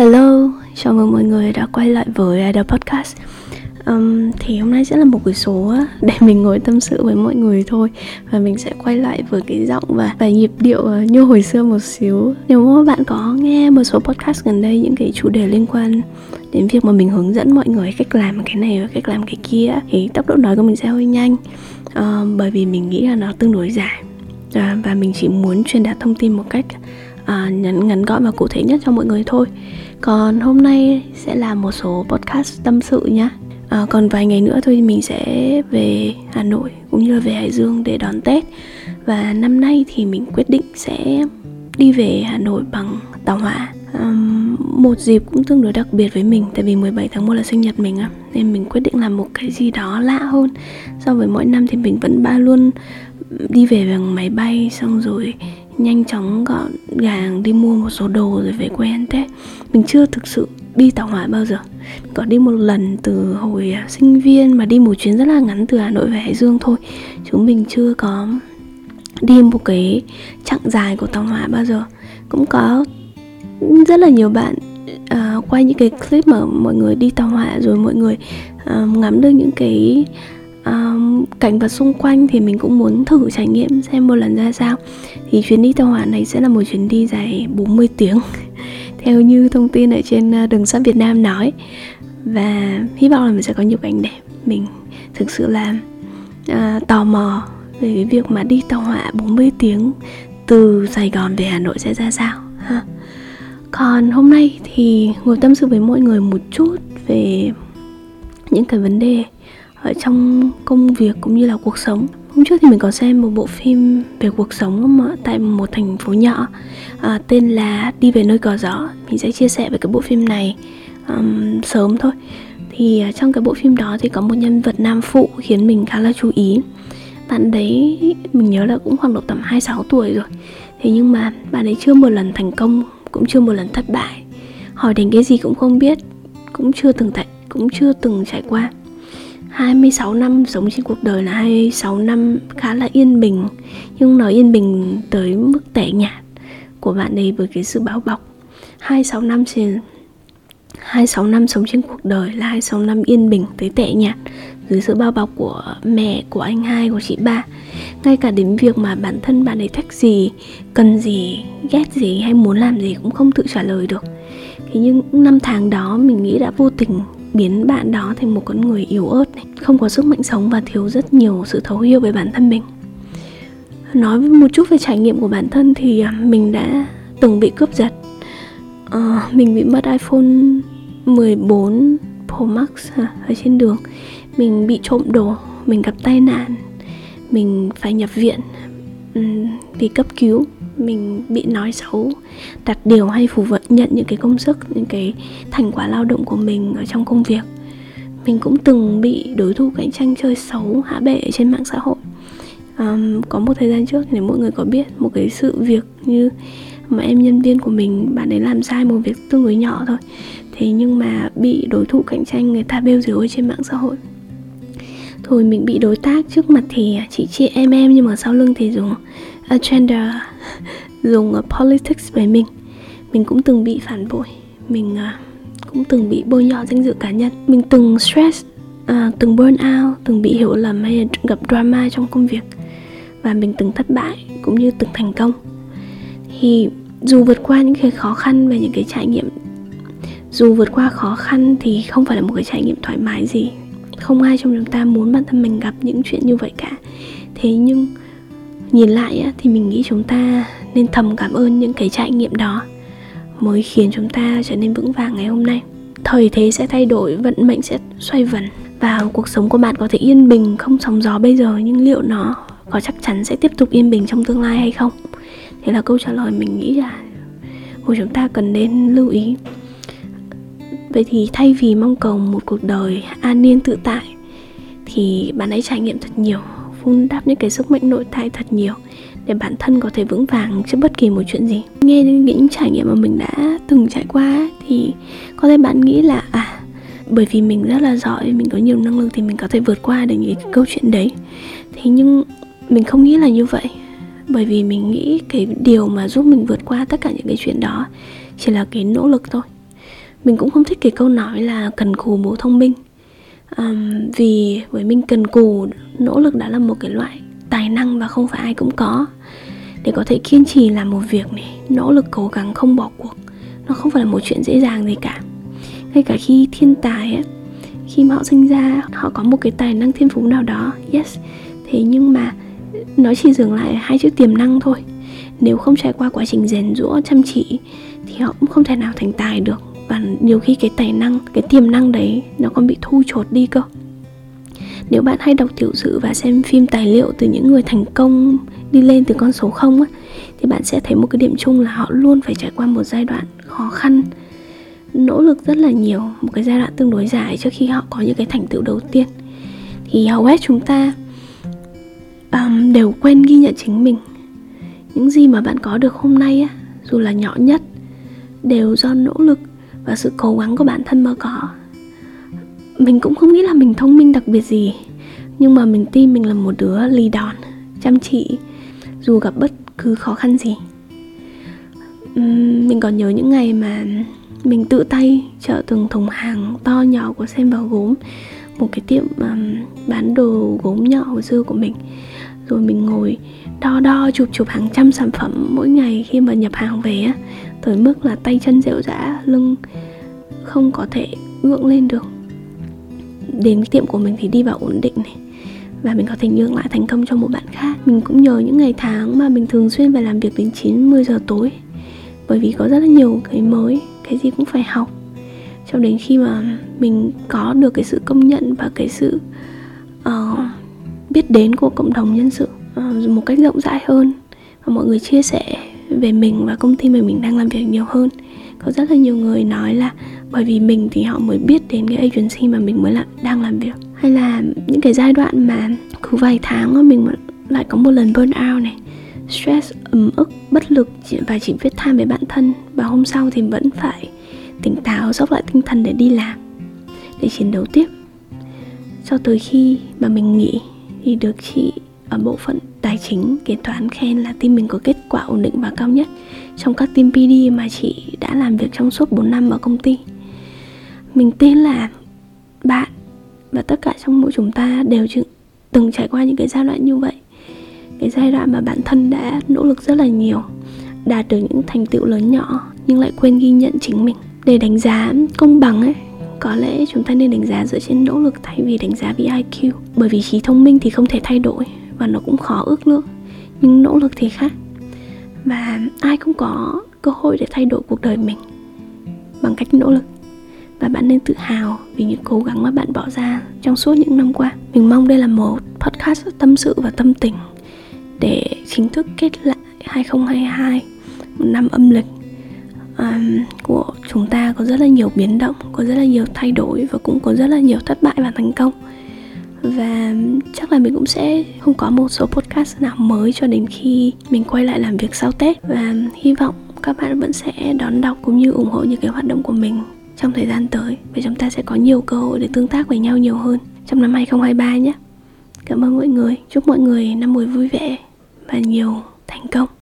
Hello, chào mừng mọi người đã quay lại với Idol Podcast. Um, Thì hôm nay sẽ là một buổi số để mình ngồi tâm sự với mọi người thôi. Và mình sẽ quay lại với cái giọng và, và nhịp điệu ờ, như hồi xưa một xíu. Nếu mà bạn có nghe một số podcast gần đây những cái chủ đề liên quan đến việc mà mình hướng dẫn mọi người cách làm cái này và cách làm cái kia Thì tốc độ nói của mình sẽ hơi nhanh. Um, Bởi vì mình nghĩ là nó tương đối dài. Ờ, và mình chỉ muốn truyền đạt thông tin một cách à, ngắn, ngắn gọn và cụ thể nhất cho mọi người thôi còn hôm nay sẽ là một số podcast tâm sự nhá. À, còn vài ngày nữa thôi mình sẽ về hà nội cũng như là về hải dương để đón tết. Và năm nay thì mình quyết định sẽ đi về hà nội bằng tàu hỏa. Um, một dịp cũng tương đối đặc biệt với mình tại vì 17 tháng 1 là sinh nhật mình á. Nên mình quyết định làm một cái gì đó lạ hơn. So với mỗi năm thì mình vẫn ba luôn đi về bằng máy bay xong rồi nhanh chóng gọn gàng đi mua một số đồ rồi về quê ăn tết. Mình chưa thực sự đi tàu hỏa bao giờ. Mình có đi một lần từ hồi à, sinh viên mà đi một chuyến rất là ngắn từ hà nội về hải dương thôi. Chúng mình chưa có đi một cái chặng dài của tàu hỏa bao giờ. Cũng có rất là nhiều bạn uh, quay những cái clip mà mọi người đi tàu hỏa rồi mọi người uh, ngắm được những cái um, cảnh vật xung quanh thì mình cũng muốn thử trải nghiệm xem một lần ra sao. Thì chuyến đi tàu hỏa này sẽ là một chuyến đi dài 40 tiếng theo như thông tin ở trên ờ, đường sắt Việt Nam nói. Và hy vọng là mình sẽ có nhiều cảnh đẹp. Mình thực sự là uh, tò mò về cái việc mà đi tàu hỏa 40 tiếng từ Sài Gòn về Hà Nội sẽ ra sao ha. Còn hôm nay thì ngồi tâm sự với mọi người một chút về những cái vấn đề ở trong công việc cũng như là cuộc sống. Hôm trước thì mình có xem một bộ phim về cuộc sống mà tại một thành phố nhỏ à, tên là đi về nơi cỏ gió. Mình sẽ chia sẻ về cái bộ phim này um, sớm thôi. Thì à, trong cái bộ phim đó thì có một nhân vật nam phụ khiến mình khá là chú ý. Bạn đấy mình nhớ là cũng khoảng độ tầm 26 tuổi rồi. Thế nhưng mà bạn ấy chưa một lần thành công cũng chưa một lần thất bại. Hỏi đến cái gì cũng không biết cũng chưa từng tại cũng chưa từng trải qua. 26 năm sống trên cuộc đời là 26 năm khá là yên bình. Nhưng nó yên bình tới mức tẻ nhạt của bạn ấy với cái sự bao bọc. 26 năm trên 26 năm sống trên cuộc đời là 26 năm yên bình tới tệ nhạt dưới sự bao bọc của mẹ, của anh hai, của chị ba. Ngay cả đến việc mà bản thân bạn ấy thích gì, cần gì, ghét gì hay muốn làm gì cũng không tự trả lời được. Thế nhưng năm tháng đó mình nghĩ đã vô tình biến bạn đó thành một con người yếu ớt này, không có sức mạnh sống và thiếu rất nhiều sự thấu hiểu về bản thân mình. Nói một chút về trải nghiệm của bản thân thì à, mình đã từng bị cướp giật. À, mình bị mất iPhone 14 Pro Max à, ở trên đường. Mình bị trộm đồ mình gặp tai nạn mình phải nhập viện. Ừ, vì cấp cứu mình bị nói xấu đặt điều hay phủ vận nhận những cái công sức những cái thành quả lao động của mình ở trong công việc. Mình cũng từng bị đối thủ cạnh tranh chơi xấu hạ bệ trên mạng xã hội. Um, có một thời gian trước thì mọi người có biết một cái sự việc như mà em nhân viên của mình bạn ấy làm sai một việc tương đối nhỏ thôi. Thế nhưng mà bị đối thủ cạnh tranh người ta bêu dếu trên mạng xã hội thôi mình bị đối tác trước mặt thì chỉ chị em em nhưng mà sau lưng thì dùng agenda dùng ờ, politics với mình. Mình cũng từng bị phản bội mình uh, cũng từng bị bôi nhọ danh dự cá nhân. Mình từng stress uh, từng burn out từng bị hiểu lầm hay gặp drama trong công việc. Và mình từng thất bại cũng như từng thành công. Thì dù vượt qua những cái khó khăn và những cái trải nghiệm dù vượt qua khó khăn thì không phải là một cái trải nghiệm thoải mái gì không ai trong chúng ta muốn bản thân mình gặp những chuyện như vậy cả. Thế nhưng, nhìn lại thì mình nghĩ chúng ta nên thầm cảm ơn những cái trải nghiệm đó mới khiến chúng ta trở nên vững vàng ngày hôm nay. Thời thế sẽ thay đổi, vận mệnh sẽ xoay vần và cuộc sống của bạn có thể yên bình, không sóng gió bây giờ, nhưng liệu nó có chắc chắn sẽ tiếp tục yên bình trong tương lai hay không? Thế là câu trả lời mình nghĩ là của chúng ta cần nên lưu ý vậy thì thay vì mong cầu một cuộc đời an yên tự tại, thì bạn hãy trải nghiệm thật nhiều, vun đắp những cái sức mạnh nội tại thật nhiều để bản thân có thể vững vàng trước bất kỳ một chuyện gì. Nghe những những trải nghiệm mà mình đã từng trải qua thì có thể bạn nghĩ là à bởi vì mình rất là giỏi, mình có nhiều năng lực thì mình có thể vượt qua được những cái câu chuyện đấy. Thế nhưng mình không nghĩ là như vậy, bởi vì mình nghĩ cái điều mà giúp mình vượt qua tất cả những cái chuyện đó chỉ là cái nỗ lực thôi mình cũng không thích cái câu nói là cần cù bố thông minh. Um, vì với mình cần cù nỗ lực đã là một cái loại tài năng và không phải ai cũng có. Để có thể kiên trì làm một việc này nỗ lực cố gắng không bỏ cuộc nó không phải là một chuyện dễ dàng gì cả. Ngay cả khi thiên tài ấy, khi mà họ sinh ra họ có một cái tài năng thiên phú nào đó yes. Thế nhưng mà nó chỉ dừng lại hai chữ tiềm năng thôi. Nếu không trải qua quá trình rèn rũa chăm chỉ thì họ cũng không thể nào thành tài được và nhiều khi cái tài năng cái tiềm năng đấy nó còn bị thu chột đi cơ. Nếu bạn hay đọc tiểu sử và xem phim tài liệu từ những người thành công đi lên từ con số không á thì bạn sẽ thấy một cái điểm chung là họ luôn phải trải qua một giai đoạn khó khăn nỗ lực rất là nhiều một cái giai đoạn tương đối dài trước khi họ có những cái thành tựu đầu tiên. Thì hầu hết chúng ta um, đều quên ghi nhận chính mình. Những gì mà bạn có được hôm nay á dù là nhỏ nhất đều do nỗ lực và sự cố gắng của bản thân mà có. Mình cũng không nghĩ là mình thông minh đặc biệt gì nhưng mà mình tin mình là một đứa lì đòn chăm chỉ dù gặp bất cứ khó khăn gì. Uhm, mình còn nhớ những ngày mà mình tự tay chở từng thùng hàng to nhỏ của xem vào gốm một cái tiệm um, bán đồ gốm nhỏ hồi xưa của mình. Rồi mình ngồi đo đo chụp chụp hàng trăm sản phẩm mỗi ngày khi mà nhập hàng về á tới mức là tay chân rệu rã lưng không có thể gượng lên được. Đến tiệm của mình thì đi vào ổn định này. Và mình có thể nhường lại thành công cho một bạn khác. Mình cũng nhờ những ngày tháng mà mình thường xuyên phải làm việc đến 9 10 giờ tối. Bởi vì có rất là nhiều cái mới cái gì cũng phải học. Cho đến khi mà mình có được cái sự công nhận và cái sự uh, biết đến của cộng đồng nhân sự uh, một cách rộng rãi hơn. Và mọi người chia sẻ về mình và công ty mà mình đang làm việc nhiều hơn. Có rất là nhiều người nói là bởi vì mình thì họ mới biết đến cái agency mà mình mới là, đang làm việc. Hay là những cái giai đoạn mà cứ vài tháng mình lại có một lần burn out này, stress, ấm ức, bất lực và chỉ viết tham về bản thân. Và hôm sau thì vẫn phải tỉnh táo, dốc lại tinh thần để đi làm, để chiến đấu tiếp. Cho tới khi mà mình nghỉ thì được chị ở bộ phận tài chính, kế toán khen là team mình có kết quả ổn định và cao nhất trong các team PD mà chị đã làm việc trong suốt 4 năm ở công ty. Mình tin là bạn và tất cả trong mỗi chúng ta đều từng trải qua những cái giai đoạn như vậy. Cái giai đoạn mà bản thân đã nỗ lực rất là nhiều, đạt được những thành tựu lớn nhỏ nhưng lại quên ghi nhận chính mình. Để đánh giá công bằng ấy, có lẽ chúng ta nên đánh giá dựa trên nỗ lực thay vì đánh giá vì IQ bởi vì trí thông minh thì không thể thay đổi và nó cũng khó ước lượng nhưng nỗ lực thì khác. Và ai cũng có cơ hội để thay đổi cuộc đời mình bằng cách nỗ lực. Và bạn nên tự hào vì những cố gắng mà bạn bỏ ra trong suốt những năm qua. Mình mong đây là một podcast tâm sự và tâm tình để chính thức kết lại 2022 một năm âm lịch. Um, của chúng ta có rất là nhiều biến động có rất là nhiều thay đổi và cũng có rất là nhiều thất bại và thành công và chắc là mình cũng sẽ không có một số podcast nào mới cho đến khi mình quay lại làm việc sau Tết và hy vọng các bạn vẫn sẽ đón đọc cũng như ủng hộ những cái hoạt động của mình trong thời gian tới và chúng ta sẽ có nhiều cơ hội để tương tác với nhau nhiều hơn trong năm 2023 nhé. Cảm ơn mọi người, chúc mọi người năm mới vui vẻ và nhiều thành công.